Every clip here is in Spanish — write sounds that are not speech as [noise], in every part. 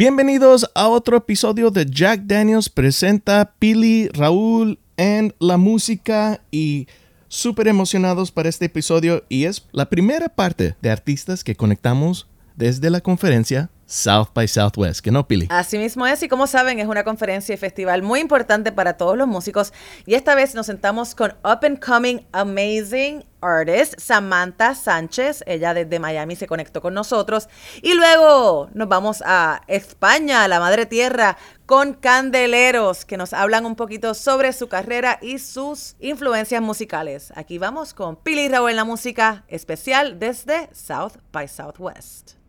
Bienvenidos a otro episodio de Jack Daniels presenta Pili, Raúl en la música y súper emocionados para este episodio. Y es la primera parte de artistas que conectamos desde la conferencia South by Southwest, ¿que no, Pili? Así mismo es, y como saben, es una conferencia y festival muy importante para todos los músicos. Y esta vez nos sentamos con Up and Coming Amazing Artist Samantha Sánchez. Ella desde Miami se conectó con nosotros. Y luego nos vamos a España, la madre tierra, con Candeleros, que nos hablan un poquito sobre su carrera y sus influencias musicales. Aquí vamos con Pili Raúl en la música especial desde South by Southwest.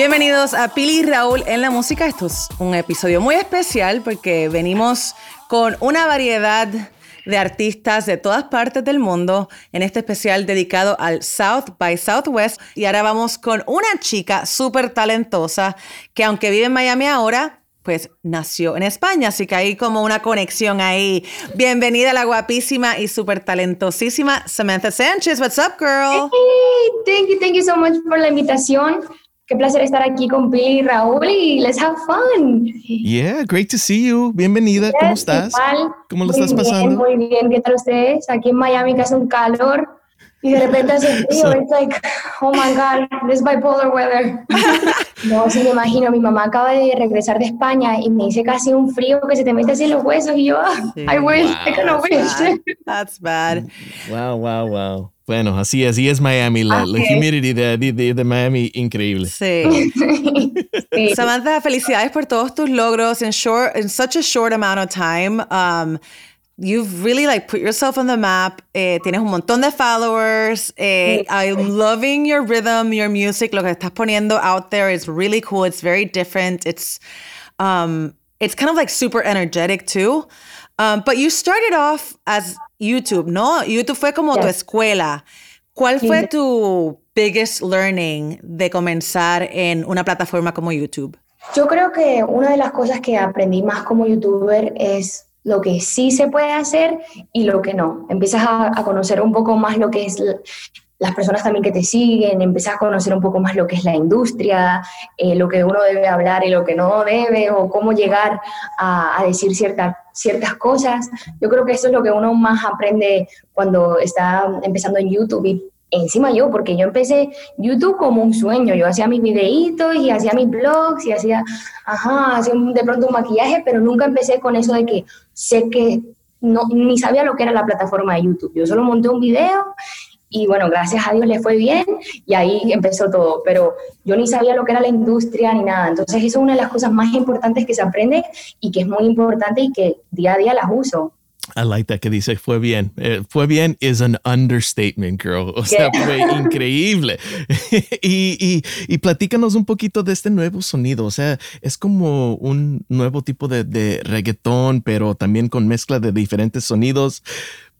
Bienvenidos a Pili y Raúl en la música. Esto es un episodio muy especial porque venimos con una variedad de artistas de todas partes del mundo en este especial dedicado al South by Southwest. Y ahora vamos con una chica súper talentosa que aunque vive en Miami ahora, pues nació en España, así que hay como una conexión ahí. Bienvenida a la guapísima y súper talentosísima Samantha Sánchez. What's up, girl? Hey, thank you, thank you so much por la invitación. Qué placer estar aquí con Pili y Raúl y let's have fun. Yeah, great to see you. Bienvenida, ¿cómo estás? ¿Cómo lo estás pasando? muy bien, ¿qué tal ustedes? Aquí en Miami que hace un calor y de repente hace frío. [laughs] It's like, oh my God, this bipolar weather. [laughs] no, sí me imagino, mi mamá acaba de regresar de España y me dice casi un frío que se te mete así en los huesos y yo, ah, I wish, I of wish. That's bad. Wow, wow, wow. Bueno, así es, y es Miami, la, humidity de, de, Miami increíble. [laughs] Sí. Samantha, felicidades por todos tus logros in short, in such a short amount of time. Um, you've really like put yourself on the map. Eh, tienes un montón de followers. Eh, I'm loving your rhythm, your music. Lo que estás poniendo out there is really cool. It's very different. It's um, it's kind of like super energetic too. Um, but you started off as YouTube, ¿no? YouTube fue como tu escuela. ¿Cuál fue tu biggest learning de comenzar en una plataforma como YouTube? Yo creo que una de las cosas que aprendí más como youtuber es lo que sí se puede hacer y lo que no. Empiezas a, conocer un poco más lo que es las personas también que te siguen, empiezas a conocer un poco más lo que es la industria, eh, lo que uno debe hablar y lo que no debe, o cómo llegar a, decir ciertas ciertas cosas. Yo creo que eso es lo que uno más aprende cuando está empezando en YouTube y encima yo, porque yo empecé YouTube como un sueño, yo hacía mis videitos y hacía mis blogs y hacía, ajá, hacía de pronto un maquillaje, pero nunca empecé con eso de que sé que no, ni sabía lo que era la plataforma de YouTube. Yo solo monté un video y bueno, gracias a Dios le fue bien y ahí empezó todo, pero yo ni sabía lo que era la industria ni nada, entonces eso es una de las cosas más importantes que se aprende y que es muy importante y que día a día las uso. I like that que dice fue bien. Eh, fue bien is an understatement, girl. O sea, fue increíble. [laughs] y, y, y, platícanos un poquito de este nuevo sonido. O sea, es como un nuevo tipo de, de reggaetón, pero también con mezcla de diferentes sonidos.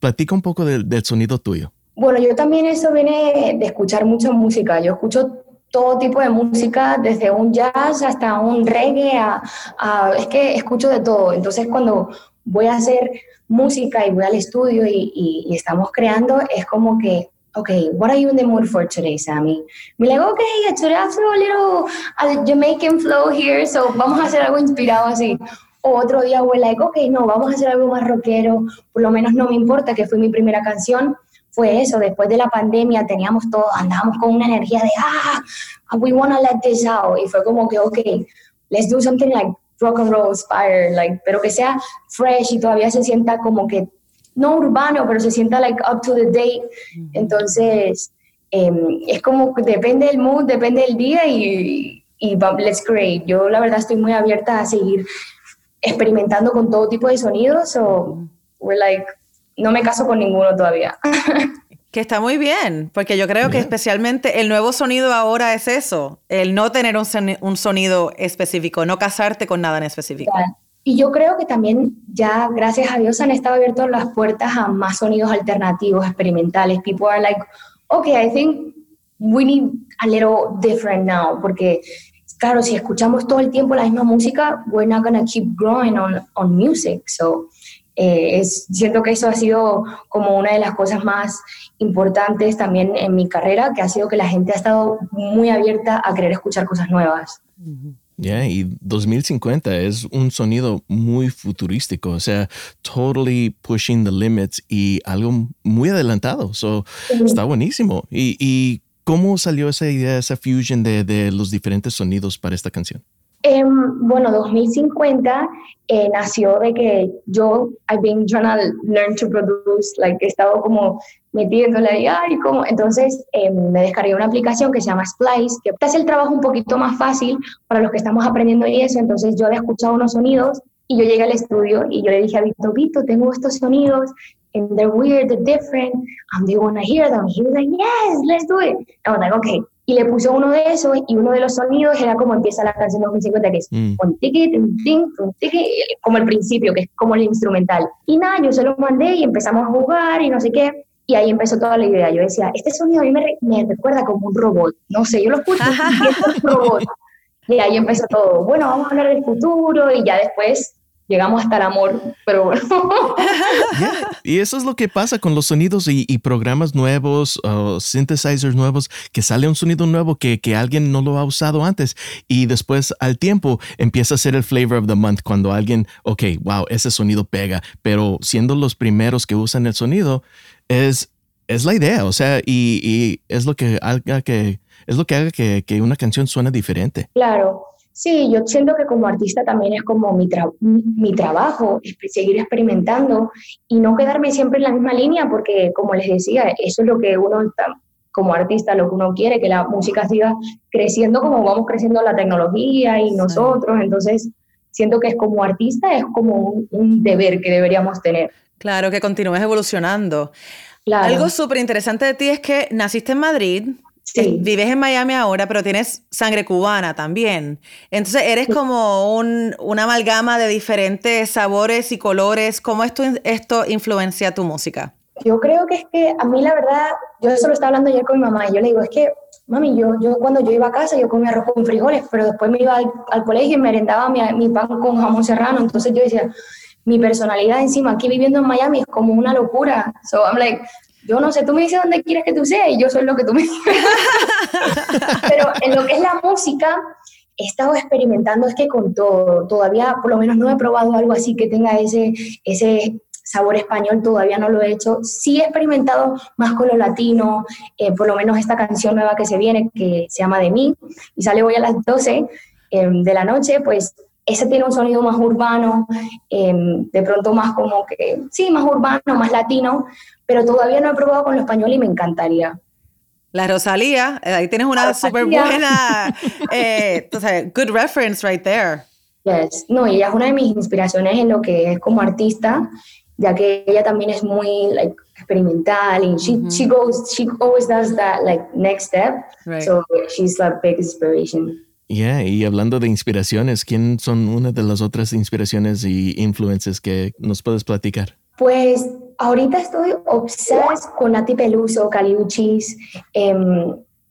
Platica un poco del sonido tuyo. Bueno, yo también eso viene de escuchar mucha música. Yo escucho todo tipo de música, desde un jazz hasta un reggae, a, es que escucho de todo. Entonces cuando voy a hacer música y voy al estudio y, y, estamos creando, es como que, ok, what are you in the mood for today, Sammy? Me like, okay, today I throw a little a Jamaican flow here, so vamos a hacer algo inspirado así. O otro día voy like, ok, no, vamos a hacer algo más rockero, por lo menos no me importa que fue mi primera canción, fue eso, después de la pandemia teníamos todo, andábamos con una energía de, ah, we want to let this out, y fue como que, ok, let's do something like rock and roll inspired, like, pero que sea fresh y todavía se sienta como que, no urbano, pero se sienta like up to the date, entonces, em, es como, depende del mood, depende del día y, y let's create. Yo la verdad estoy muy abierta a seguir experimentando con todo tipo de sonidos, o we're like, no me caso con ninguno todavía. [laughs] Que está muy bien, porque yo creo que especialmente el nuevo sonido ahora es eso, el no tener un, sonido específico, no casarte con nada en específico. Y yo creo que también ya, gracias a Dios, han estado abiertas las puertas a más sonidos alternativos, experimentales. People are like, okay, I think we need a little different now, porque claro, si escuchamos todo el tiempo la misma música, we're not gonna keep growing on, on music. So, eh, es, siento que eso ha sido como una de las cosas más importantes también en mi carrera, que ha sido que la gente ha estado muy abierta a querer escuchar cosas nuevas. Yeah, y 2050 es un sonido muy futurístico, o sea, totally pushing the limits y algo muy adelantado. So, Está buenísimo. Y, y, cómo salió esa idea, esa fusion de, de los diferentes sonidos para esta canción? Eh, bueno, 2050 eh, nació de que yo, I've been trying to learn to produce, like, he estado como metiéndole ahí, ay, como, entonces eh, me descargué una aplicación que se llama Splice, que hace el trabajo un poquito más fácil para los que estamos aprendiendo y eso, entonces yo había escuchado unos sonidos y yo llegué al estudio y yo le dije a Vito, Vito, tengo estos sonidos, and they're weird, they're different, and you want to hear them? He was like, yes, let's do it. I was like, okay y le puso uno de esos y uno de los sonidos era como empieza la canción 2050 que es mm. un ticket, un un ticket, como el principio, que es como el instrumental. Y nada, yo se lo mandé y empezamos a jugar y no sé qué. Y ahí empezó toda la idea. Yo decía, este sonido a mí me, me recuerda como un robot. No sé, yo lo escucho y es un robot. [laughs] Y ahí empezó todo. Bueno, vamos a hablar del futuro y ya después llegamos hasta el amor, pero bueno. [laughs] Y eso es lo que pasa con los sonidos y, programas nuevos, uh, synthesizers nuevos, que sale un sonido nuevo que, que, alguien no lo ha usado antes y después al tiempo empieza a ser el flavor of the month cuando alguien, ok, wow, ese sonido pega, pero siendo los primeros que usan el sonido es, es la idea, o sea, y, y es lo que haga que es lo que haga que, que una canción suene diferente. Claro, Sí, yo siento que como artista también es como mi, mi trabajo, seguir experimentando y no quedarme siempre en la misma línea, porque como les decía, eso es lo que uno como artista, lo que uno quiere, que la música siga creciendo como vamos creciendo la tecnología y nosotros. Entonces, siento que es como artista, es como un, un deber que deberíamos tener. Claro, que continúes evolucionando. Claro. Algo súper interesante de ti es que naciste en Madrid, Vives en Miami ahora, pero tienes sangre cubana también. Entonces eres como un, una amalgama de diferentes sabores y colores. ¿Cómo esto, esto influencia tu música? Yo creo que es que a mí la verdad, yo eso lo estaba hablando ayer con mi mamá y yo le digo, es que, mami, yo, yo cuando yo iba a casa yo comía arroz con frijoles, pero después me iba al, colegio y merendaba mi, mi pan con jamón serrano. Entonces yo decía, mi personalidad encima aquí viviendo en Miami es como una locura. So I'm like, yo no sé, tú me dices dónde quieres que tú seas y yo soy lo que tú me dices. [laughs] Pero en lo que es la música, he estado experimentando, es que con todo, todavía por lo menos no he probado algo así que tenga ese, ese sabor español, todavía no lo he hecho. Sí he experimentado más con lo latino, eh, por lo menos esta canción nueva que se viene, que se llama De mí, y sale hoy a las 12 em, de la noche, pues ese tiene un sonido más urbano, em, de pronto más como que, sí, más urbano, más latino, pero todavía no he probado con lo español y me encantaría. La Rosalía, eh, ahí tienes una súper buena, eh, good reference right there. Yes, no, ella es una de mis inspiraciones en lo que es como artista, ya que ella también es muy like, experimental y she, she goes, she always does that like next step, so she's la big inspiration. Yeah, y hablando de inspiraciones, ¿quién son una de las otras inspiraciones y influencias que nos puedes platicar? Pues ahorita estoy obsessed con Nati Peluso, Caliuchis, eh,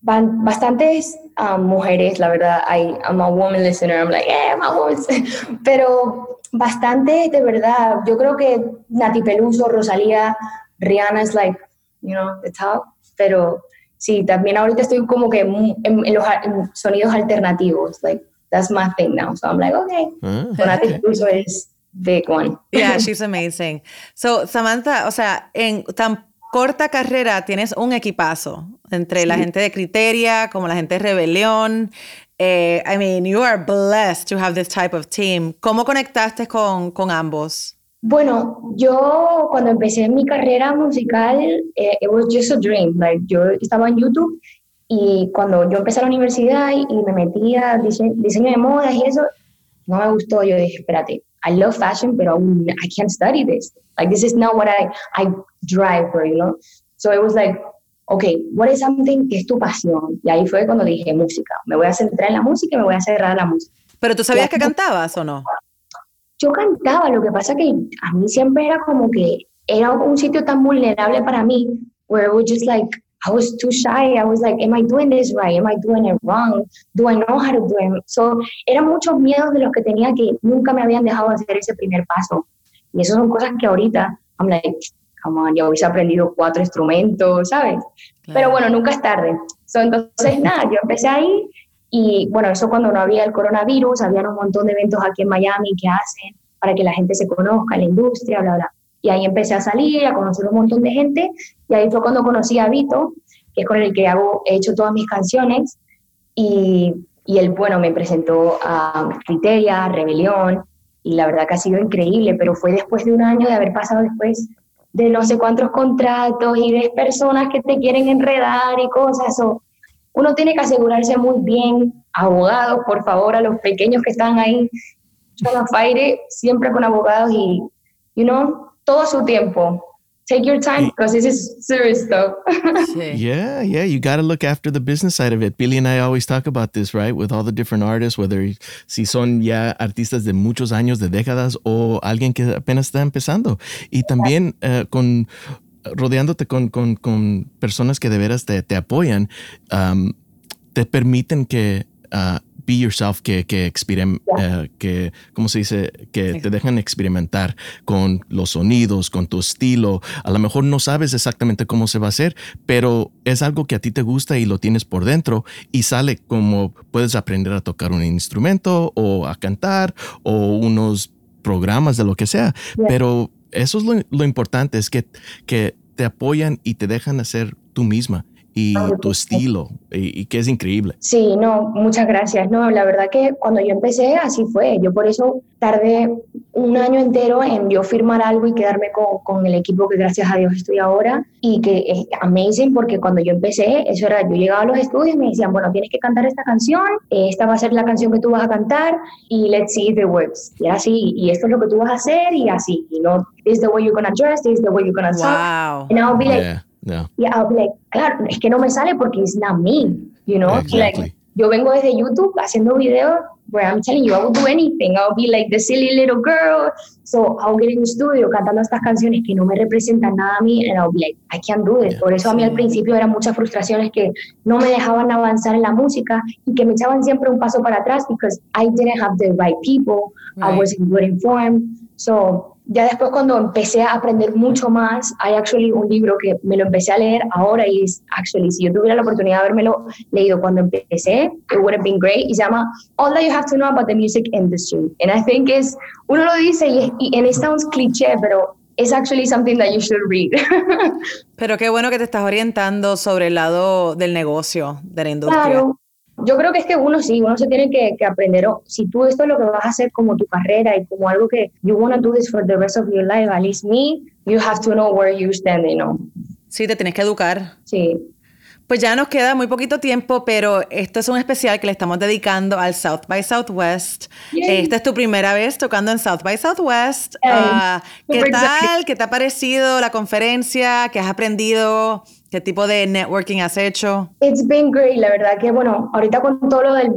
bastantes um, mujeres, la verdad. I, I'm a woman listener, I'm like, yeah, I'm a woman. [laughs] Pero bastante, de verdad. Yo creo que Nati Peluso, Rosalía, Rihanna es like, you know, the top. Pero sí, también ahorita estoy como que en, los sonidos alternativos, like, that's my thing now. So I'm like, okay, ah, Nati Peluso es big one. Yeah, [laughs] she's amazing. So, Samantha, o sea, en tan corta carrera tienes un equipazo entre la gente de Criteria como la gente de Rebelión. Eh, I mean, you are blessed to have this type of team. ¿Cómo conectaste con, con ambos? Bueno, yo cuando empecé mi carrera musical, eh, it was just a dream. Like, yo estaba en YouTube y cuando yo empecé la universidad y, me metía diseño, diseño de modas y eso, no me gustó. Yo dije, espérate, I love fashion, pero I can't study this. Like, this is not what I, I drive for, you know? So it was like, okay, what is something que es tu pasión? Y ahí fue cuando dije música. Me voy a centrar en la música y me voy a cerrar la música. ¿Pero tú sabías que cantabas o no? Yo cantaba, lo que pasa que a mí siempre era como que era un sitio tan vulnerable para mí, where it was just like, I was too shy. I was like, am I doing this right? Am I doing it wrong? Do I know how to do it? So, eran muchos miedos de los que tenía que nunca me habían dejado hacer ese primer paso. Y eso son cosas que ahorita, I'm like, come on, ya hubiese aprendido cuatro instrumentos, ¿sabes? Pero bueno, nunca es tarde. So, entonces, [laughs] nada, yo empecé ahí y bueno, eso cuando no había el coronavirus, había un montón de eventos aquí en Miami que hacen para que la gente se conozca, la industria, bla, bla. Y ahí empecé a salir, a conocer un montón de gente. Y ahí fue cuando conocí a Vito, que es con el que hago, he hecho todas mis canciones. Y, y él, bueno, me presentó a Criteria, Rebelión. Y la verdad que ha sido increíble, pero fue después de un año de haber pasado después de no sé cuántos contratos y de personas que te quieren enredar y cosas. O, uno tiene que asegurarse muy bien, abogados, por favor, a los pequeños que están ahí, Fire, siempre con abogados y, you know, todo su tiempo. Take your time because this is serious stuff. [laughs] yeah, yeah, you got to look after the business side of it. Billy and I always talk about this, right? With all the different artists, whether si son ya artistas de muchos años, de décadas, o alguien que apenas está empezando. Y también uh, con rodeándote con, con, con, personas que de veras te, te apoyan, um, te permiten que uh, be yourself, que, que, uh, que, ¿cómo se dice? Que te dejan experimentar con los sonidos, con tu estilo. A lo mejor no sabes exactamente cómo se va a hacer, pero es algo que a ti te gusta y lo tienes por dentro y sale como puedes aprender a tocar un instrumento o a cantar o unos programas de lo que sea. Pero eso es lo, importante, es que, que te apoyan y te dejan hacer tú misma y tu estilo, y, que es increíble. Sí, no, muchas gracias. No, la verdad que cuando yo empecé así fue. Yo por eso tardé un año entero en yo firmar algo y quedarme con, con el equipo que gracias a Dios estoy ahora y que es amazing porque cuando yo empecé, eso era, yo llegaba a los estudios y me decían, bueno, tienes que cantar esta canción, esta va a ser la canción que tú vas a cantar y let's see the words. Y así, y esto es lo que tú vas a hacer y así, y no, this is the way you're gonna dress, this is the way you're gonna talk. Wow. And I'll be like, Yeah. Y I'll be like, claro, es que no me sale porque it's not me, you know? Exactly. Like, yo vengo desde YouTube haciendo videos where I'm telling you I will do anything. I'll be like the silly little girl. So I'll get in the studio cantando estas canciones que no me representan nada a mí and I'll be like, I can't do it. Por eso a mí al principio eran muchas frustraciones que no me dejaban avanzar en la música y que me echaban siempre un paso para atrás because I didn't have the right people. Right. I wasn't good informed. So ya después cuando empecé a aprender mucho más, hay actually un libro que me lo empecé a leer ahora y es actually, si yo tuviera la oportunidad de habérmelo leído cuando empecé, it would have been great, y se llama All That You Have to Know About the Music Industry. And I think es, uno lo dice y, y and it sounds cliché, pero es actually something that you should read. [laughs] pero qué bueno que te estás orientando sobre el lado del negocio, de la industria. Claro, yo creo que es que uno sí, uno se tiene que, que, aprender, si tú esto es lo que vas a hacer como tu carrera y como algo que you want to do this for the rest of your life, at least me, you have to know where you stand, you know. Sí, te tienes que educar. Sí. Pues ya nos queda muy poquito tiempo, pero esto es un especial que le estamos dedicando al South by Southwest. Esta es tu primera vez tocando en South by Southwest. Uh, ¿Qué tal? ¿Qué te ha parecido la conferencia? ¿Qué has aprendido? ¿Qué tipo de networking has hecho? It's been great, la verdad que bueno, ahorita con todo lo del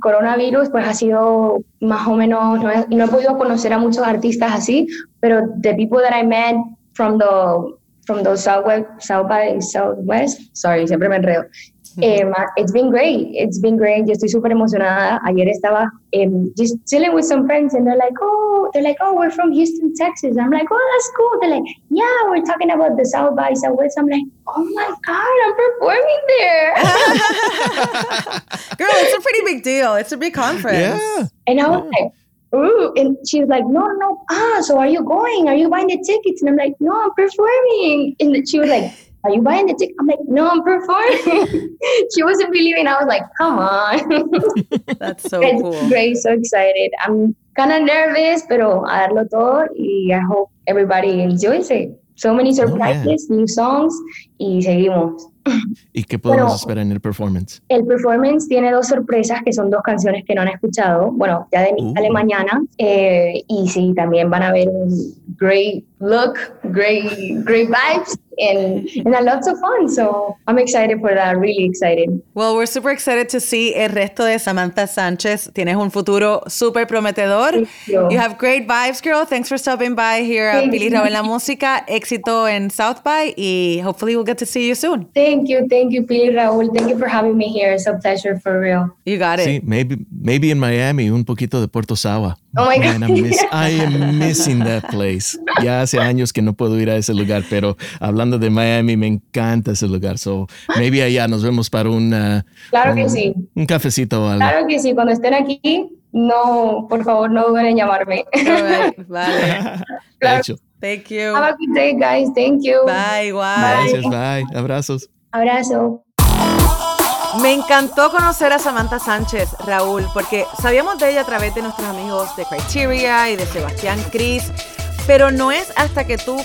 coronavirus, pues ha sido más o menos, no he, no he podido conocer a muchos artistas así, pero the people that I met from the from the southwest, south by southwest, sorry, siempre me enredo, Um, it's been great. It's been great. Yo estoy súper emocionada. Ayer estaba um, just chilling with some friends and they're like, oh, they're like, oh, we're from Houston, Texas. I'm like, oh, that's cool. They're like, yeah, we're talking about the South by Southwest. I'm like, oh my God, I'm performing there. [laughs] Girl, it's a pretty big deal. It's a big conference. Yeah. And I was like, Ooh, and she's like, no, no, ah, so are you going? Are you buying the tickets? And I'm like, no, I'm performing. And she was like, are you buying the ticket? I'm like, no, I'm performing. [laughs] she wasn't believing. I was like, come on. [laughs] That's so cool. Great, so excited. I'm kind of nervous, pero a darlo todo y I hope everybody enjoys it. So many surprises, oh, yeah. new songs y seguimos. ¿Y qué podemos esperar en el performance? El performance tiene dos sorpresas que son dos canciones que no han escuchado. Bueno, ya de mi sale uh. mañana. Eh, y sí, también van a ver un great look, great, great vibes. And, mm-hmm. and a lots of fun. So I'm excited for that, really excited. Well, we're super excited to see el resto de Samantha Sánchez. Tienes un futuro súper prometedor. You. you. have great vibes, girl. Thanks for stopping by here at Billy Raúl La Música. Éxito en South by y hopefully we'll get get to see you soon. Thank you, thank you, Pili Raúl. Thank you for having me here. It's a pleasure for real. You got it. Sí, maybe, maybe in Miami, un poquito de Puerto Sawa. Oh my God. Man, I, miss, [laughs] I am missing that place. Ya hace años que no puedo ir a ese lugar, pero hablando de Miami, me encanta ese lugar. So, maybe allá nos vemos para un, uh, Claro que un, sí. un cafecito o algo. Claro que sí. Cuando estén aquí, no, por favor, no duden en llamarme. Right. [laughs] Vale. [laughs] Claro. Hecho. Thank you. Have a good day, guys. Thank you. Bye, igual. Gracias, bye. Abrazos. Abrazo. Me encantó conocer a Samantha Sánchez, Raúl, porque sabíamos de ella a través de nuestros amigos de Criteria y de Sebastián Cris, pero no es hasta que tú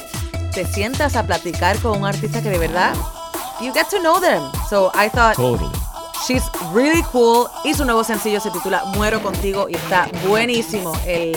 te sientas a platicar con un artista que de verdad you get to know them. So I thought Totally. she's really cool y su nuevo sencillo se titula Muero contigo y está buenísimo. El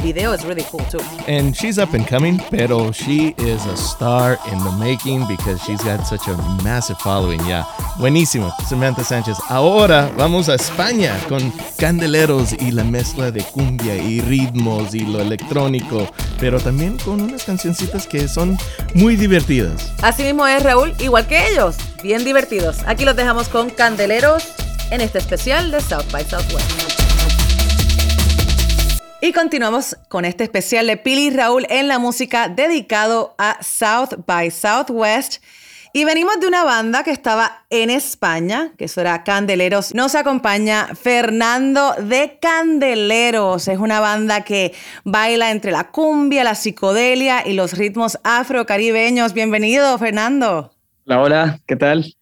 video is really cool too. And she's up and coming, pero she is a star in the making because she's got such a massive following. Yeah, buenísimo, Samantha Sánchez. Ahora vamos a España con candeleros y la mezcla de cumbia y ritmos y lo electrónico, pero también con unas cancioncitas que son muy divertidas. Así mismo es Raúl, igual que ellos, bien divertidos. Aquí los dejamos con Candeleros en este especial de South by Southwest. Y continuamos con este especial de Pili y Raúl en la música dedicado a South by Southwest. Y venimos de una banda que estaba en España, que eso era Candeleros. Nos acompaña Fernando de Candeleros. Es una banda que baila entre la cumbia, la psicodelia y los ritmos afrocaribeños. Bienvenido, Fernando. Hola, hola, ¿qué tal?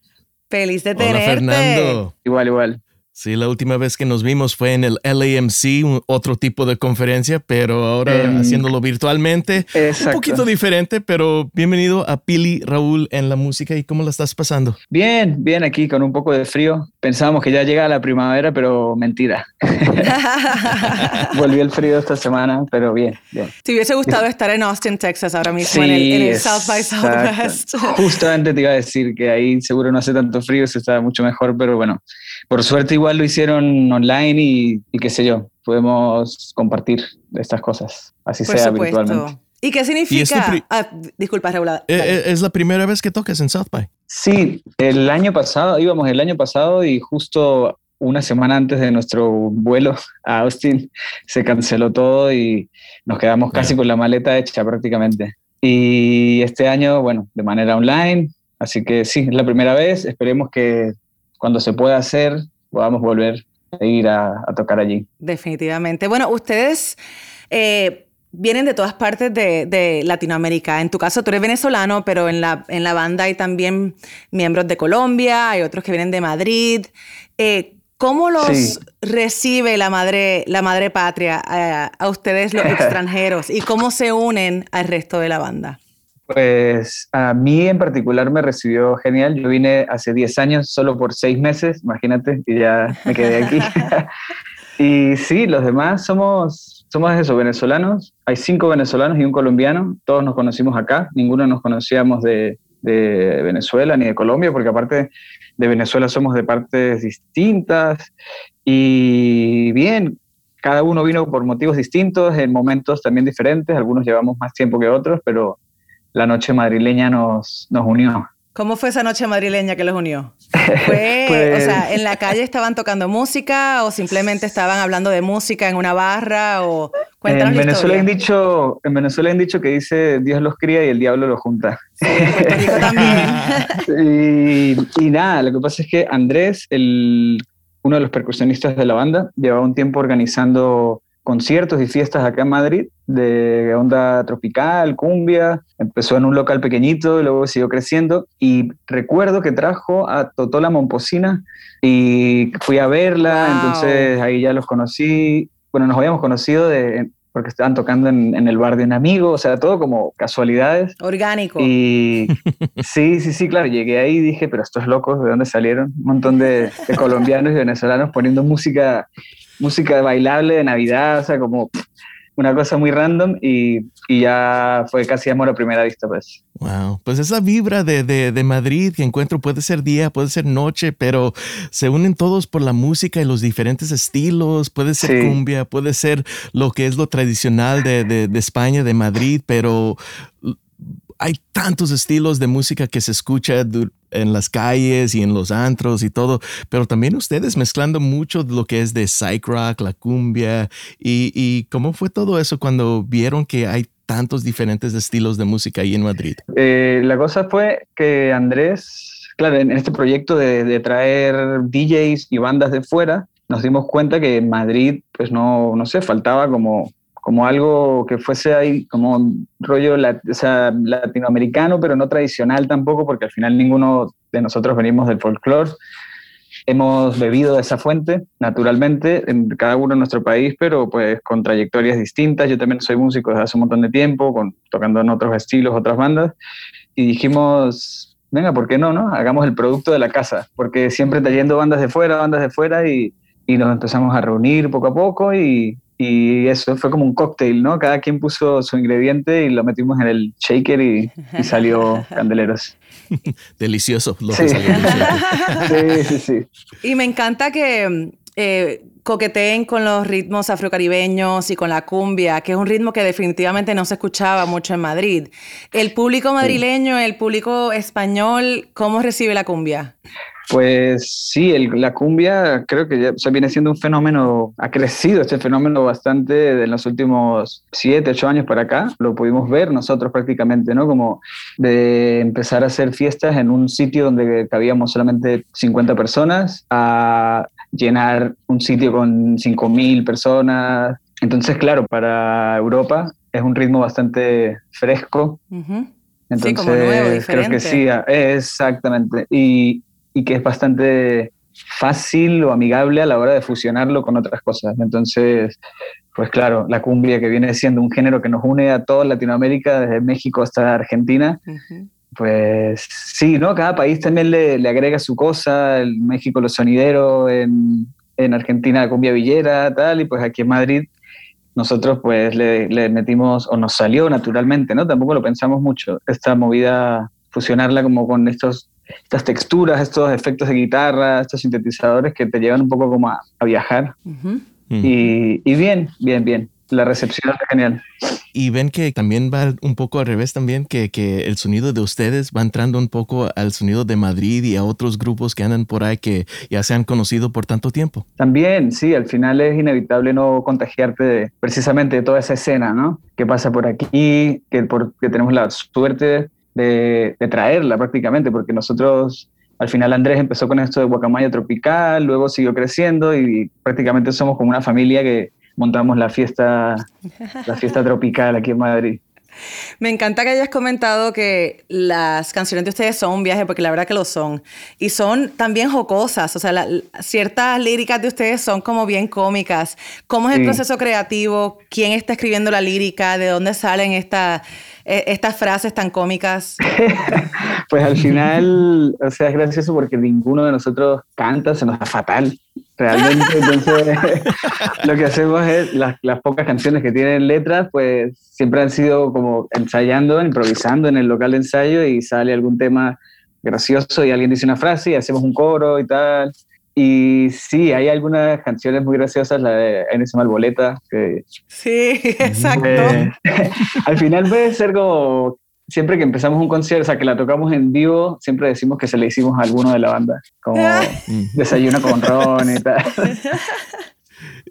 Feliz de Hola tenerte. Fernando. Igual, igual. Sí, la última vez que nos vimos fue en el LAMC, un- otro tipo de conferencia, pero ahora Em, haciéndolo virtualmente. Un Exacto. poquito diferente, pero bienvenido a Pili Raúl en la música y cómo la estás pasando. Bien, bien aquí con un poco de frío. Pensábamos que ya llega la primavera, pero mentira. [laughs] Volvió el frío esta semana, pero bien, bien. ¿Te hubiese gustado estar en Austin, Texas ahora mismo en el, en el South by. Southwest? [laughs] Justamente te iba a decir que ahí seguro no hace tanto frío, se está mucho mejor, pero bueno, por suerte igual lo hicieron online y, y qué sé yo, podemos compartir estas cosas, así Por sea supuesto. virtualmente. ¿Y qué significa? pri- Ah, disculpa, Raúl. Eh, eh, Es la primera vez que tocas en South by. Sí, el año pasado, íbamos el año pasado y justo una semana antes de nuestro vuelo a Austin se canceló todo y nos quedamos casi con la maleta hecha prácticamente. Y este año, bueno, de manera online, así que sí, es la primera vez, esperemos que cuando se pueda hacer podamos volver a ir a, a tocar allí. Definitivamente. Bueno, ustedes eh, vienen de todas partes de, de Latinoamérica. En tu caso, tú eres venezolano, pero en la, en la banda hay también miembros de Colombia, hay otros que vienen de Madrid. Eh, ¿Cómo los Sí. recibe la madre, la madre patria a, a ustedes los [laughs] extranjeros y cómo se unen al resto de la banda? Pues a mí en particular me recibió genial. Yo vine hace 10 años solo por 6 meses, imagínate, y ya me quedé aquí. [laughs] [laughs] y sí, los demás somos, somos eso, venezolanos. Hay cinco venezolanos y un colombiano. Todos nos conocimos acá. Ninguno nos conocíamos de, de Venezuela ni de Colombia, porque aparte de Venezuela somos de partes distintas. Y bien, cada uno vino por motivos distintos, en momentos también diferentes. Algunos llevamos más tiempo que otros, pero la noche madrileña nos, nos unió. ¿Cómo fue esa noche madrileña que los unió? [laughs] ¿Fue, Pues- o sea, en la calle estaban tocando música o simplemente estaban hablando de música en una barra o cuéntanos En la Venezuela, historia. han dicho, en Venezuela han dicho que dice Dios los cría y el diablo los junta. En Puerto Rico [laughs] también. y, y nada, lo que pasa es que Andrés, el, uno de los percusionistas de la banda, llevaba un tiempo organizando conciertos y fiestas acá en Madrid de onda tropical, cumbia. Empezó en un local pequeñito y luego siguió creciendo. Y recuerdo que trajo a Totola Momposina y fui a verla, Wow. entonces ahí ya los conocí. Bueno, nos habíamos conocido de, porque estaban tocando en, en el bar de un amigo, o sea, todo como casualidades. Orgánico. Y sí, sí, sí, claro, llegué ahí y dije, pero estos locos, ¿de dónde salieron? Un montón de, de colombianos y venezolanos poniendo música, música bailable de Navidad, o sea, como una cosa muy random y, y ya fue casi amor a primera vista, pues. Wow, pues esa vibra de, de, de Madrid que encuentro puede ser día, puede ser noche, pero se unen todos por la música y los diferentes estilos, puede ser Sí. cumbia, puede ser lo que es lo tradicional de, de, de España, de Madrid, pero hay tantos estilos de música que se escucha en las calles y en los antros y todo, pero también ustedes mezclando mucho de lo que es de psych rock, la cumbia y, cómo fue todo eso cuando vieron que hay tantos diferentes estilos de música ahí en Madrid. Eh, la cosa fue que Andrés, claro, en este proyecto de, de traer DJs y bandas de fuera, nos dimos cuenta que en Madrid, pues no, no sé, faltaba como como algo que fuese ahí como un rollo latinoamericano, pero no tradicional tampoco, porque al final ninguno de nosotros venimos del folclore. Hemos bebido de esa fuente, naturalmente, en cada uno en nuestro país, pero pues con trayectorias distintas. Yo también soy músico desde hace un montón de tiempo, con, tocando en otros estilos, otras bandas, y dijimos, venga, ¿por qué no, no? Hagamos el producto de la casa, porque siempre trayendo bandas de fuera, bandas de fuera, y, y nos empezamos a reunir poco a poco y, y eso fue como un cóctel, ¿no? Cada quien puso su ingrediente y lo metimos en el shaker y, salió [laughs] candeleros. [laughs] Delicioso lo sí. que salió. [laughs] sí, sí, sí. Y me encanta que eh, coqueteen con los ritmos afrocaribeños y con la cumbia, que es un ritmo que definitivamente no se escuchaba mucho en Madrid. El público madrileño, el público español, ¿cómo recibe la cumbia? Pues sí, el, la cumbia creo que ya se viene siendo un fenómeno, ha crecido este fenómeno bastante en los últimos siete, ocho años para acá. Lo pudimos ver nosotros prácticamente, ¿no? Como de empezar a hacer fiestas en un sitio donde cabíamos solamente 50 personas a llenar un sitio con 5.000 personas. Entonces, claro, para Europa es un ritmo bastante fresco. Entonces, sí, como nuevo, creo que sí, exactamente. Y, y que es bastante fácil o amigable a la hora de fusionarlo con otras cosas. Entonces, pues claro, la cumbia que viene siendo un género que nos une a toda Latinoamérica, desde México hasta Argentina, uh -huh. Pues sí, ¿no? Cada país también le, le, agrega su cosa, en México los sonideros, en, en Argentina la cumbia villera, tal, y pues aquí en Madrid nosotros pues le, le metimos, o nos salió naturalmente, ¿no? Tampoco lo pensamos mucho, esta movida, fusionarla como con estos estas texturas, estos efectos de guitarra, estos sintetizadores que te llevan un poco como a, a viajar. Uh -huh. y, y, bien, bien, bien. La recepción es genial. Y ven que también va un poco al revés también, que, que el sonido de ustedes va entrando un poco al sonido de Madrid y a otros grupos que andan por ahí que ya se han conocido por tanto tiempo. También, sí, al final es inevitable no contagiarte de, precisamente de toda esa escena, ¿no? Que pasa por aquí, que, por, que tenemos la suerte de, de, traerla prácticamente, porque nosotros, al final Andrés empezó con esto de guacamaya tropical, luego siguió creciendo y prácticamente somos como una familia que montamos la fiesta, [laughs] la fiesta tropical aquí en Madrid. Me encanta que hayas comentado que las canciones de ustedes son un viaje, porque la verdad que lo son. Y son también jocosas, o sea, la, ciertas líricas de ustedes son como bien cómicas. ¿Cómo es el proceso creativo? ¿Quién está escribiendo la lírica? ¿De dónde salen esta, estas frases tan cómicas? [laughs] pues al final, o sea, es gracioso porque ninguno de nosotros canta, se nos da fatal. Realmente, [laughs] entonces, [laughs] lo que hacemos es las, las, pocas canciones que tienen letras, pues siempre han sido como ensayando, improvisando en el local de ensayo y sale algún tema gracioso y alguien dice una frase y hacemos un coro y tal. Y sí, hay algunas canciones muy graciosas, la de N.S. Malboleta. Que, sí, [laughs] exacto. Eh, al final puede ser como siempre que empezamos un concierto, o sea, que la tocamos en vivo, siempre decimos que se le hicimos a alguno de la banda, como [laughs] desayuno con ron y tal. [laughs]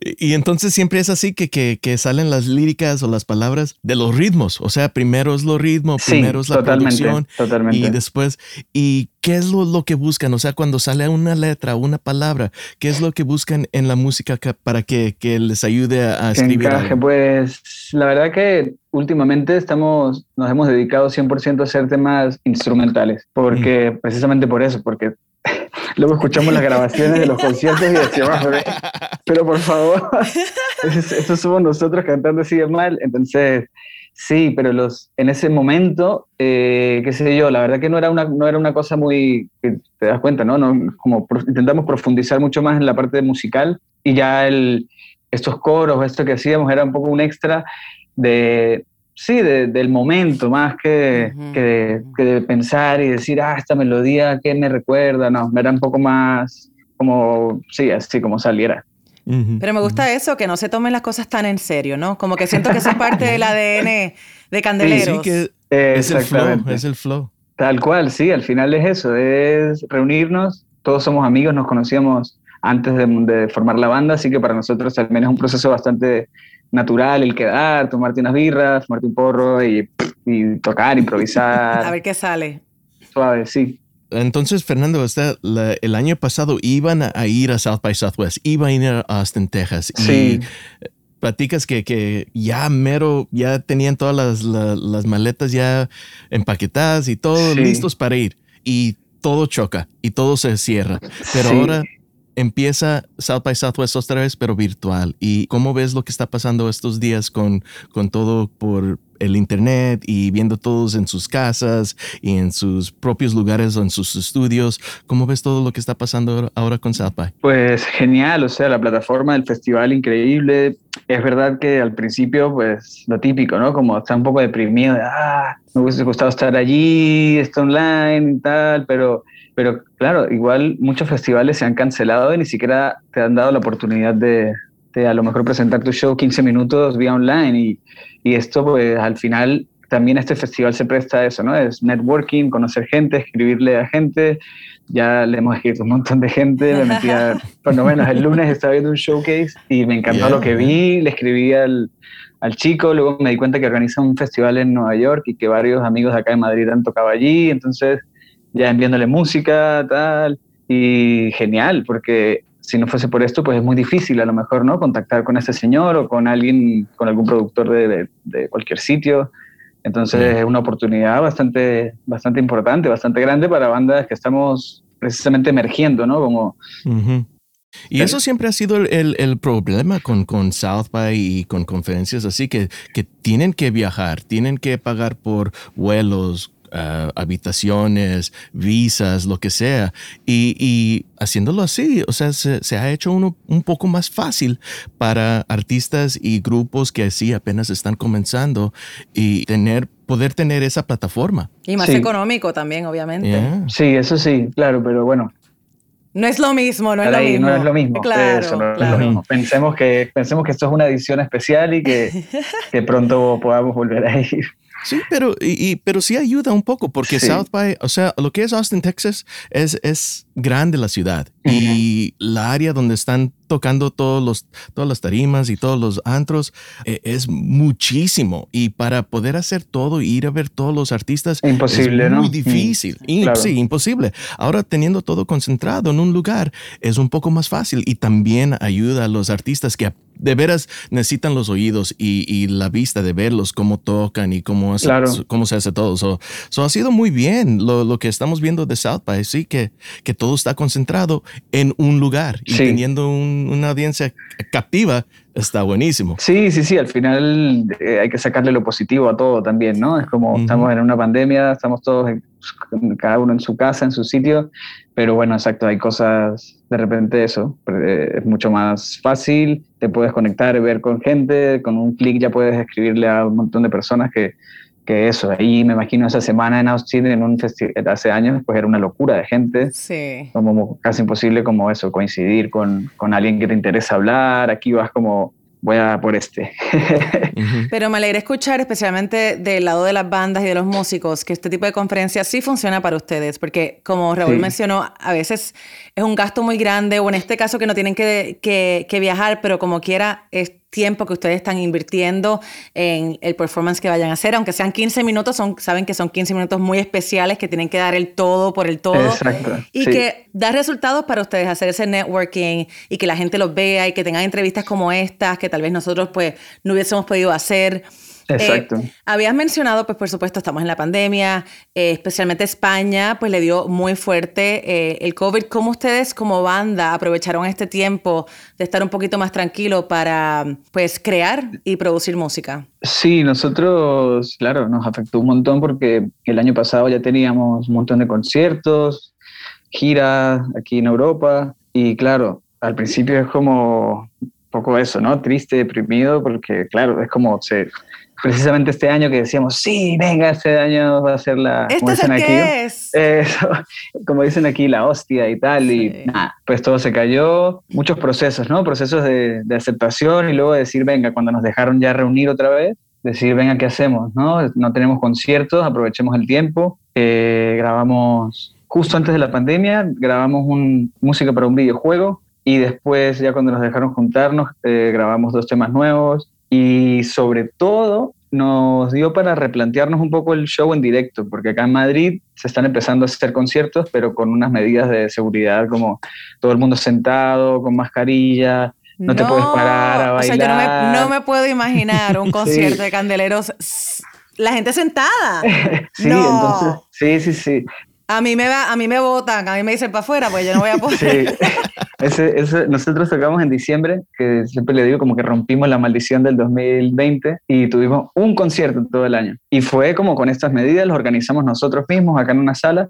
Y entonces siempre es así que, que, que, salen las líricas o las palabras de los ritmos. O sea, primero es lo ritmo, primero sí, es la totalmente, producción. Totalmente. Y después, ¿y qué es lo, lo, que buscan? O sea, cuando sale una letra, una palabra, ¿qué es lo que buscan en la música que, para que, que, les ayude a, escribir? Encaje, pues la verdad que últimamente estamos, nos hemos dedicado 100% a hacer temas instrumentales, porque mm. precisamente por eso, porque luego escuchamos las grabaciones de los conciertos y decimos, pero por favor, [laughs] eso somos nosotros cantando así de mal. Entonces, sí, pero los, en ese momento, eh, qué sé yo, la verdad que no era una, no era una cosa muy, te das cuenta, ¿no? no como intentamos profundizar mucho más en la parte musical y ya el, estos coros, esto que hacíamos era un poco un extra de, sí, de, del momento, más que, uh -huh. que, de, que, de, pensar y decir, ah, esta melodía, ¿qué me recuerda? No, era un poco más como, sí, así como saliera. Uh -huh. Pero me gusta eso, que no se tomen las cosas tan en serio, ¿no? Como que siento que eso es parte del [laughs] ADN de Candeleros. Sí, que Es el flow, es el flow. Tal cual, sí, al final es eso, es reunirnos, todos somos amigos, nos conocíamos antes de, formar la banda, así que para nosotros también es un proceso bastante natural el quedar, tomarte unas birras, tomarte un porro y, tocar, [laughs] improvisar. A ver qué sale. Suave, sí. Entonces, Fernando, el año pasado iban a ir a South by Southwest, iban a ir a Austin, Texas. Sí. Y platicas que, que, ya mero, ya tenían todas las, maletas ya empaquetadas y todo listos para ir. Y todo choca y todo se cierra. Pero ahora empieza South by Southwest otra vez, pero virtual. ¿Y cómo ves lo que está pasando estos días con, con todo por el internet y viendo todos en sus casas y en sus propios lugares o en sus estudios. ¿Cómo ves todo lo que está pasando ahora con South by? Pues genial, o sea, la plataforma del festival increíble. Es verdad que al principio, pues lo típico, ¿no? Como está un poco deprimido, de, ah, me hubiese gustado estar allí, está online y tal, pero pero claro, igual muchos festivales se han cancelado y ni siquiera te han dado la oportunidad de, de a lo mejor presentar tu show 15 minutos vía online. Y, y, esto, pues al final, también este festival se presta a eso, ¿no? Es networking, conocer gente, escribirle a gente. Ya le hemos escrito un montón de gente. Me metí a, por lo menos el lunes estaba viendo un showcase y me encantó lo que vi. Le escribí al, al chico, luego me di cuenta que organiza un festival en Nueva York y que varios amigos de acá de Madrid han tocado allí. Entonces ya enviándole música, tal, y genial, porque si no fuese por esto, pues es muy difícil a lo mejor, ¿no? Contactar con ese señor o con alguien, con algún productor de, de, cualquier sitio. Entonces es una oportunidad bastante, bastante importante, bastante grande para bandas que estamos precisamente emergiendo, ¿no? Como... Y eso siempre ha sido el, el, problema con, con South by y con conferencias así, que, que tienen que viajar, tienen que pagar por vuelos, Ah, habitaciones, visas, lo que sea. Y, haciéndolo así, o sea, se, ha hecho uno un poco más fácil para artistas y grupos que así apenas están comenzando y tener poder tener esa plataforma. Y más económico también, obviamente. Sí, eso sí, claro, pero bueno, no es lo mismo, no es lo mismo. No es lo mismo. Claro, Pensemos, que, pensemos que esto es una edición especial y que, [laughs] que pronto podamos volver a ir. Sí, pero, y, pero sí ayuda un poco porque South by, o sea, lo que es Austin, Texas, es, es grande la ciudad. Y la área donde están tocando todos los, todas las tarimas y todos los antros eh, es muchísimo y para poder hacer todo, ir a ver todos los artistas imposible, es muy difícil. Sí, imposible. Ahora teniendo todo concentrado en un lugar es un poco más fácil y también ayuda a los artistas que de veras necesitan los oídos y, la vista de verlos, cómo tocan y cómo, cómo se hace todo. So, ha sido muy bien lo, lo, que estamos viendo de South by, sí, que, que todo está concentrado en un lugar y teniendo una audiencia captiva está buenísimo. Sí, sí, sí, al final eh, hay que sacarle lo positivo a todo también, ¿no? Es como estamos en una pandemia, estamos todos, cada uno en su casa, en su sitio, pero bueno, exacto, hay cosas, de repente eso, eh, es mucho más fácil, te puedes conectar, ver con gente, con un clic ya puedes escribirle a un montón de personas que que eso, ahí me imagino esa semana en Austin, en un festival hace años, pues era una locura de gente. Sí. Como casi imposible como eso, coincidir con, con alguien que te interesa hablar, aquí vas como voy a por este. [laughs] Pero me alegra escuchar, especialmente del lado de las bandas y de los músicos, que este tipo de conferencias sí funciona para ustedes, porque como Raúl mencionó, a veces es un gasto muy grande, o en este caso que no tienen que, que, que viajar, pero como quiera, es tiempo que ustedes están invirtiendo en el performance que vayan a hacer, aunque sean 15 minutos, son, saben que son 15 minutos muy especiales, que tienen que dar el todo por el todo. Exacto, y que da resultados para ustedes hacer ese networking y que la gente los vea y que tengan entrevistas como estas, que tal vez nosotros pues no hubiésemos podido hacer. Exacto. Eh, habías mencionado, pues por supuesto, estamos en la pandemia, eh, especialmente España, pues le dio muy fuerte eh, el COVID. ¿Cómo ustedes como banda aprovecharon este tiempo de estar un poquito más tranquilo para, pues, crear y producir música? Sí, nosotros, claro, nos afectó un montón porque el año pasado ya teníamos un montón de conciertos, giras aquí en Europa y claro, al principio es como poco eso, ¿no? Triste, deprimido, porque claro, es como se precisamente este año que decíamos, sí, venga, este año va a ser la... Este como dicen aquí, es. Eso, [laughs] como dicen aquí, la hostia y tal, y nada, pues todo se cayó, muchos procesos, ¿no? Procesos de, de, aceptación y luego decir, venga, cuando nos dejaron ya reunir otra vez, decir, venga, ¿qué hacemos? No, no tenemos conciertos, aprovechemos el tiempo. Eh, grabamos, justo antes de la pandemia, grabamos un, música para un videojuego y después, ya cuando nos dejaron juntarnos, eh, grabamos dos temas nuevos y sobre todo nos dio para replantearnos un poco el show en directo, porque acá en Madrid se están empezando a hacer conciertos, pero con unas medidas de seguridad como todo el mundo sentado, con mascarilla, no, te puedes parar a bailar. O sea, yo no me, puedo imaginar un [laughs] concierto de candeleros, la gente sentada. [laughs] sí, entonces, sí, sí, sí. A mí me va, a mí me botan, a mí me dicen para afuera, pues yo no voy a poder. Sí. [laughs] Ese, nosotros tocamos en diciembre, que siempre le digo como que rompimos la maldición del 2020 y tuvimos un concierto todo el año. Y fue como con estas medidas, lo organizamos nosotros mismos acá en una sala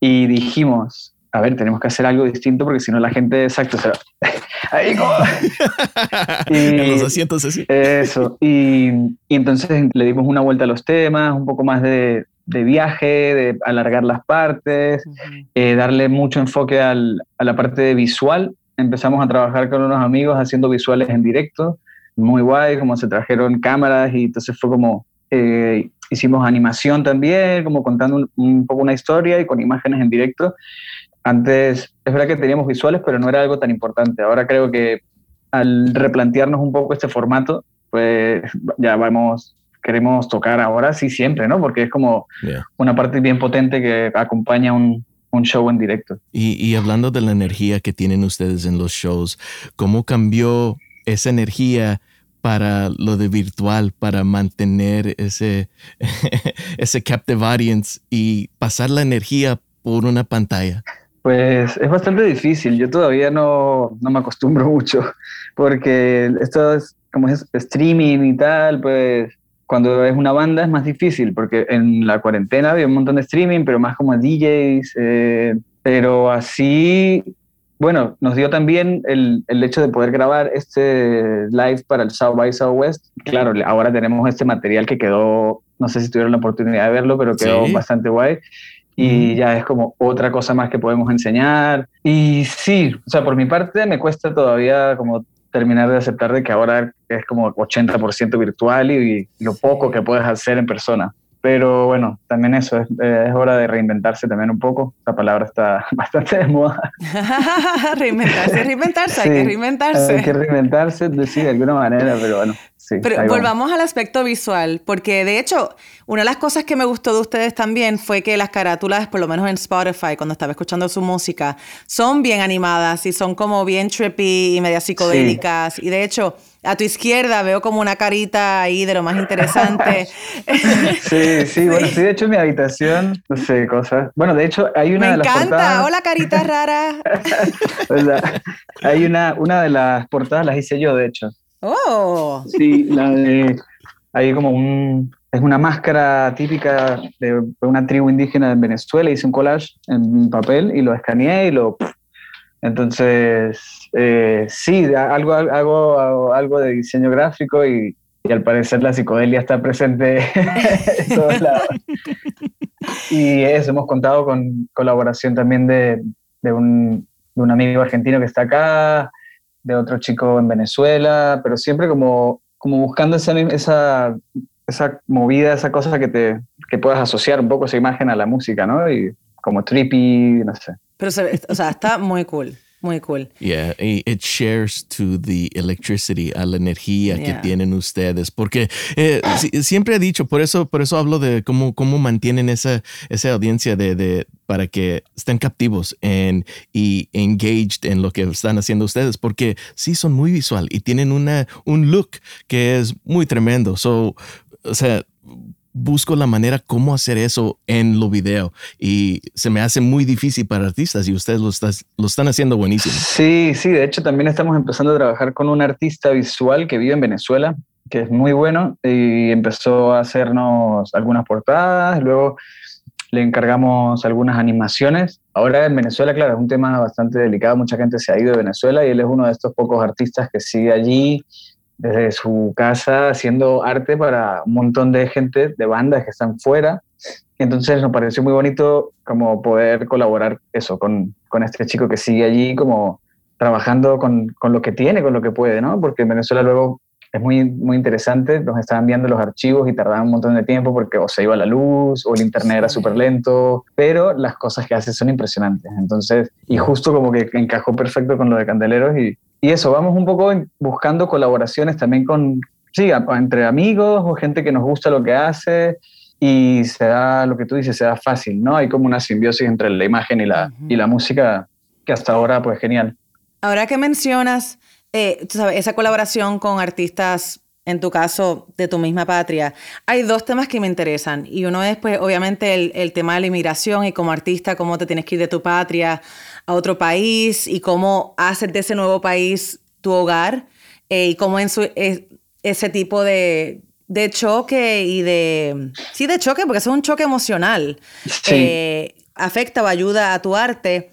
y dijimos, a ver, tenemos que hacer algo distinto porque si no la gente, exacto, se [laughs] Ahí como... [laughs] y, en los asientos así. Eso. Y, y, entonces le dimos una vuelta a los temas, un poco más de, de viaje, de alargar las partes, eh, darle mucho enfoque al, a la parte visual. Empezamos a trabajar con unos amigos haciendo visuales en directo, muy guay, como se trajeron cámaras y entonces fue como, eh, hicimos animación también, como contando un, poco una historia y con imágenes en directo. Antes, es verdad que teníamos visuales, pero no era algo tan importante. Ahora creo que al replantearnos un poco este formato, pues ya vamos queremos tocar ahora, sí, siempre, ¿no? Porque es como una parte bien potente que acompaña un, un show en directo. Y, y, hablando de la energía que tienen ustedes en los shows, ¿cómo cambió esa energía para lo de virtual, para mantener ese, [laughs] ese captive audience y pasar la energía por una pantalla? Pues es bastante difícil, yo todavía no, no me acostumbro [laughs] mucho, porque esto es como es streaming y tal, pues cuando es una banda es más difícil, porque en la cuarentena había un montón de streaming, pero más como DJs, eh, pero así, bueno, nos dio también el, el, hecho de poder grabar este live para el South by Southwest. Claro, ahora tenemos este material que quedó, no sé si tuvieron la oportunidad de verlo, pero quedó bastante guay. Y ya es como otra cosa más que podemos enseñar. Y sí, o sea, por mi parte me cuesta todavía como terminar de aceptar de que ahora es como 80% virtual y, lo poco que puedes hacer en persona. Pero bueno, también eso, es, es, hora de reinventarse también un poco. Esa palabra está [laughs] bastante de moda. [laughs] reinventarse, reinventarse, hay que reinventarse. Hay que reinventarse, sí, de alguna manera, pero bueno. Sí, pero volvamos al aspecto visual, porque de hecho, una de las cosas que me gustó de ustedes también fue que las carátulas, por lo menos en Spotify, cuando estaba escuchando su música, son bien animadas y son como bien trippy y media psicodélicas. Y de hecho, a tu izquierda veo como una carita ahí de lo más interesante. [laughs] sí, sí, [laughs] bueno, sí, de hecho en mi habitación, no sé, cosas. Bueno, de hecho hay una Me de las encanta. portadas... Hola, carita [laughs] rara. hay una, una de las portadas, las hice yo, de hecho. Oh. Sí, la de... Hay como un... Es una máscara típica de una tribu indígena en Venezuela. Hice un collage en papel y lo escaneé y lo entonces, eh, sí, algo, algo, algo de diseño gráfico y, al parecer la psicodelia está presente [laughs] en todos lados. Y eso, hemos contado con colaboración también de, un, amigo argentino que está acá, de otro chico en Venezuela, pero siempre como, como buscando esa, esa, esa movida, esa cosa que, te, que puedas asociar un poco esa imagen a la música, ¿no? Y como trippy, no sé. Pero, o sea, está muy cool. Muy cool. Yeah, it shares to the electricity, a la energía que tienen ustedes, porque eh, siempre he dicho, por eso, por eso hablo de cómo, cómo mantienen esa, esa audiencia de, de para que estén captivos en, y engaged en lo que están haciendo ustedes, porque sí son muy visual y tienen una, un look que es muy tremendo. So, o sea, busco la manera cómo hacer eso en lo video y se me hace muy difícil para artistas y ustedes lo, lo están haciendo buenísimo. Sí, sí, de hecho también estamos empezando a trabajar con un artista visual que vive en Venezuela, que es muy bueno y empezó a hacernos algunas portadas, luego le encargamos algunas animaciones. Ahora en Venezuela, claro, es un tema bastante delicado, mucha gente se ha ido de Venezuela y él es uno de estos pocos artistas que sigue allí desde su casa haciendo arte para un montón de gente, de bandas que están fuera. Entonces nos pareció muy bonito como poder colaborar eso con, con este chico que sigue allí como trabajando con, con, lo que tiene, con lo que puede, ¿no? Porque en Venezuela luego es muy, muy interesante. Nos estaban viendo los archivos y tardaban un montón de tiempo porque o se iba la luz o el internet era súper lento, pero las cosas que hace son impresionantes. Entonces, y justo como que encajó perfecto con lo de Candeleros y, y eso, vamos un poco buscando colaboraciones también con, sí, entre amigos o gente que nos gusta lo que hace y se da, lo que tú dices, se da fácil, ¿no? Hay como una simbiosis entre la imagen y la, y la música que hasta ahora, pues genial. Ahora que mencionas eh, sabes, esa colaboración con artistas, en tu caso, de tu misma patria, hay dos temas que me interesan. Y uno es, pues, obviamente, el, tema de la inmigración y como artista, cómo te tienes que ir de tu patria a otro país y cómo haces de ese nuevo país tu hogar eh, y cómo en su, ese tipo de, de choque y de... Sí, de choque, porque es un choque emocional. Eh, afecta o ayuda a tu arte.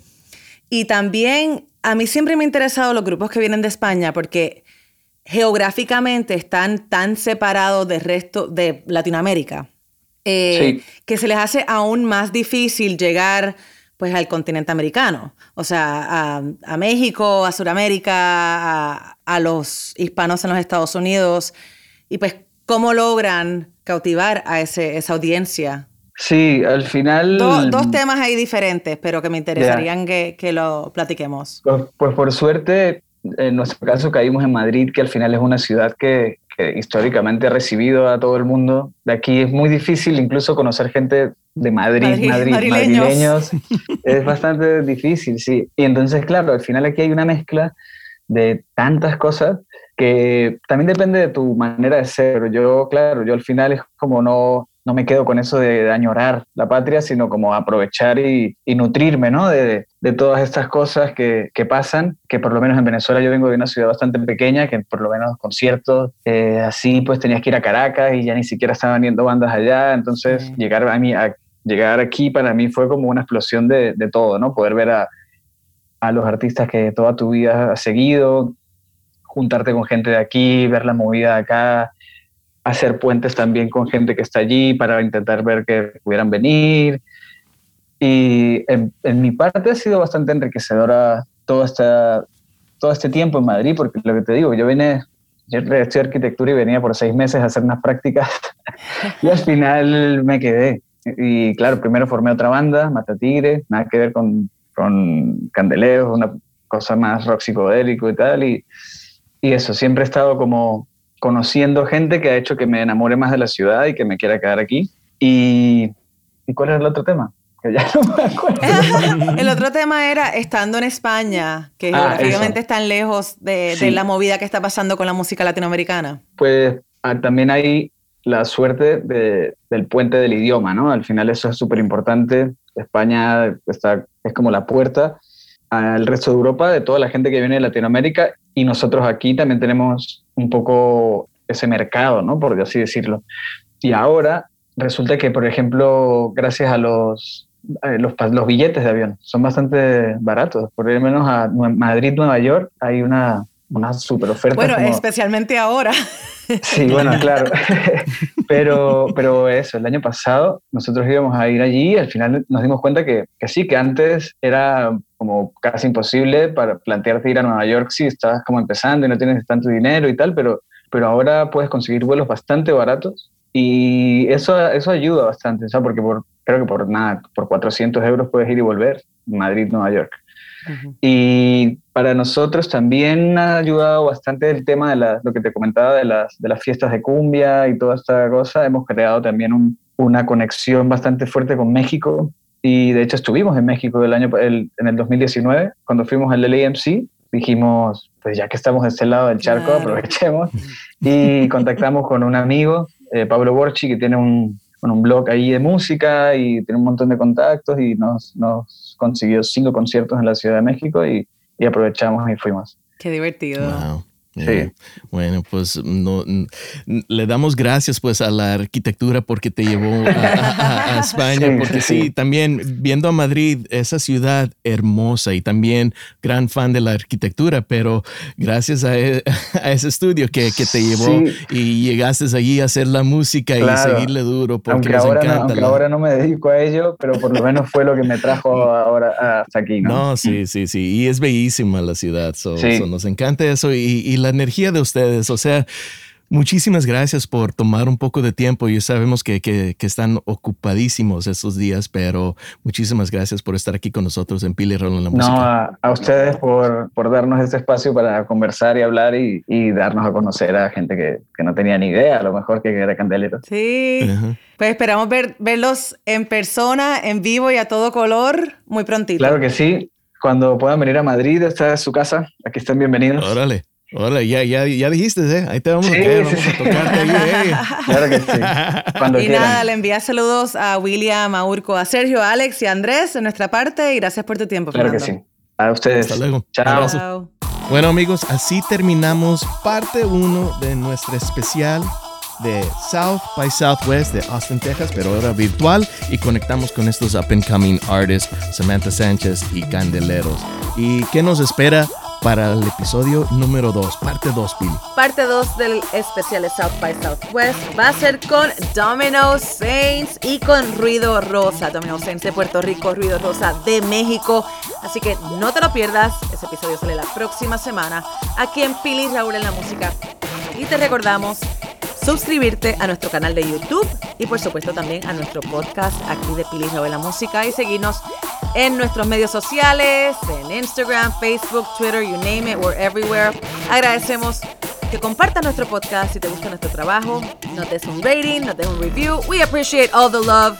Y también a mí siempre me han interesado los grupos que vienen de España porque geográficamente están tan separados del resto de Latinoamérica eh, que se les hace aún más difícil llegar pues al continente americano, o sea, a, México, a Sudamérica, a, los hispanos en los Estados Unidos, y pues cómo logran cautivar a ese, esa audiencia Sí, al final... dos temas ahí diferentes, pero que me interesarían que, que, lo platiquemos. Pues, pues, por suerte, en nuestro caso caímos en Madrid, que al final es una ciudad que, que, históricamente ha recibido a todo el mundo. De aquí es muy difícil incluso conocer gente de Madrid, Madrid, madrileños. [laughs] es bastante difícil, sí. Y entonces, claro, al final aquí hay una mezcla de tantas cosas que también depende de tu manera de ser. Yo, claro, yo al final es como no no me quedo con eso de, añorar la patria, sino como aprovechar y, nutrirme ¿no? de, todas estas cosas que, pasan, que por lo menos en Venezuela yo vengo de una ciudad bastante pequeña, que por lo menos conciertos, eh, así pues tenías que ir a Caracas y ya ni siquiera estaban viendo bandas allá, entonces llegar a mí, a, llegar aquí para mí fue como una explosión de, todo, ¿no? Poder ver a, a los artistas que toda tu vida has seguido, juntarte con gente de aquí, ver la movida de acá, hacer puentes también con gente que está allí para intentar ver que pudieran venir. Y en, mi parte ha sido bastante enriquecedora todo, esta, todo este tiempo en Madrid, porque lo que te digo, yo vine, yo estudié arquitectura y venía por seis meses a hacer unas prácticas [laughs] y al final me quedé. Y claro, primero formé otra banda, Mata Tigre, nada que ver con, con Candeleos, una cosa más rock psicodélico y tal. Y, y eso, siempre he estado como conociendo gente que ha hecho que me enamore más de la ciudad y que me quiera quedar aquí. ¿Y, ¿y cuál era el otro tema? Que ya no me acuerdo. [laughs] el otro tema era estando en España, que ah, geográficamente están lejos de, de, la movida que está pasando con la música latinoamericana. Pues ah, también hay la suerte de, del puente del idioma, ¿no? Al final eso es súper importante. España está, es como la puerta al resto de Europa, de toda la gente que viene de Latinoamérica, y nosotros aquí también tenemos un poco ese mercado, ¿no? Por así decirlo. Y ahora resulta que, por ejemplo, gracias a los, los, los, billetes de avión, son bastante baratos. Por lo menos a Madrid, Nueva York, hay una, una super oferta. Bueno, especialmente ahora. Sí, bueno, claro. [laughs] pero, pero eso, el año pasado nosotros íbamos a ir allí y al final nos dimos cuenta que, que sí, que antes era como casi imposible para plantearte ir a Nueva York si estás como empezando y no tienes tanto dinero y tal, pero, pero ahora puedes conseguir vuelos bastante baratos y eso, eso ayuda bastante, ¿sabes? Porque por, creo que por nada, por 400 euros puedes ir y volver, Madrid-Nueva York. Y para nosotros también ha ayudado bastante el tema de la, lo que te comentaba de las, de las fiestas de cumbia y toda esta cosa. Hemos creado también un, una conexión bastante fuerte con México y de hecho estuvimos en México el año, el, en el 2019, cuando fuimos al LAMC, dijimos, pues ya que estamos de este lado del charco, aprovechemos. [laughs] Y contactamos con un amigo, eh, Pablo Borchi, que tiene un, un blog ahí de música y tiene un montón de contactos y nos, nos consiguió cinco conciertos en la Ciudad de México y, y aprovechamos y fuimos. Qué divertido. Sí. Bueno, pues no, le damos gracias pues a la arquitectura porque te llevó a, [laughs] España, porque sí, también viendo a Madrid, esa ciudad hermosa y también gran fan de la arquitectura, pero gracias a, e, [laughs] ese estudio que, que te llevó y llegaste allí a hacer la música y seguirle duro porque aunque ahora encanta. No, aunque ahora no me dedico a ello, pero por lo menos fue lo que me trajo ahora hasta aquí. No, sí, sí, sí, y es bellísima la ciudad, nos encanta eso y, y la energía de ustedes. O sea, Muchísimas gracias por tomar un poco de tiempo. Ya sabemos que, que, están ocupadísimos estos días, pero muchísimas gracias por estar aquí con nosotros en Pili Rollo en la Música. No, a, ustedes por, por, darnos este espacio para conversar y hablar y, y darnos a conocer a gente que, que, no tenía ni idea, a lo mejor que era Candelero. Sí, pues esperamos ver, verlos en persona, en vivo y a todo color muy prontito. Claro que sí. Cuando puedan venir a Madrid, esta es su casa. Aquí están bienvenidos. Órale. Hola, ya, ya, ya dijiste, ¿eh? Ahí te vamos a quedar, vamos a tocarte ahí, ¿eh? [laughs] Claro que sí. Cuando y nada, le envía saludos a William, a Urco, a Sergio, a Alex y a Andrés de nuestra parte y gracias por tu tiempo, Claro que sí. A ustedes. Hasta luego. Chao. Bueno, amigos, así terminamos parte uno de nuestro especial de South by Southwest de Austin, Texas, pero ahora virtual y conectamos con estos up and coming artists, Samantha Sánchez y Candeleros. ¿Y qué nos espera? Para el episodio número 2, parte 2, Pili. Parte 2 del especial de South by Southwest va a ser con Domino Saints y con Ruido Rosa. Domino Saints de Puerto Rico, Ruido Rosa de México. Así que no te lo pierdas. Ese episodio sale la próxima semana aquí en Pili Raúl en la música. Y te recordamos suscribirte a nuestro canal de YouTube y por supuesto también a nuestro podcast aquí de Pili Raúl en la música y seguirnos en nuestros medios sociales, en Instagram, Facebook, Twitter, you name it, we're everywhere. Agradecemos que compartas nuestro podcast si te gusta nuestro trabajo. Nos des un rating, nos des un review. We appreciate all the love.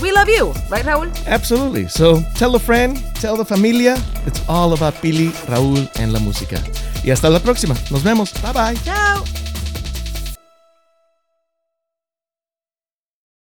We love you, right, Raúl? Absolutely. So tell a friend, tell the familia. It's all about Pili, Raúl, and la música. Y hasta la próxima. Nos vemos. Bye bye. Chao.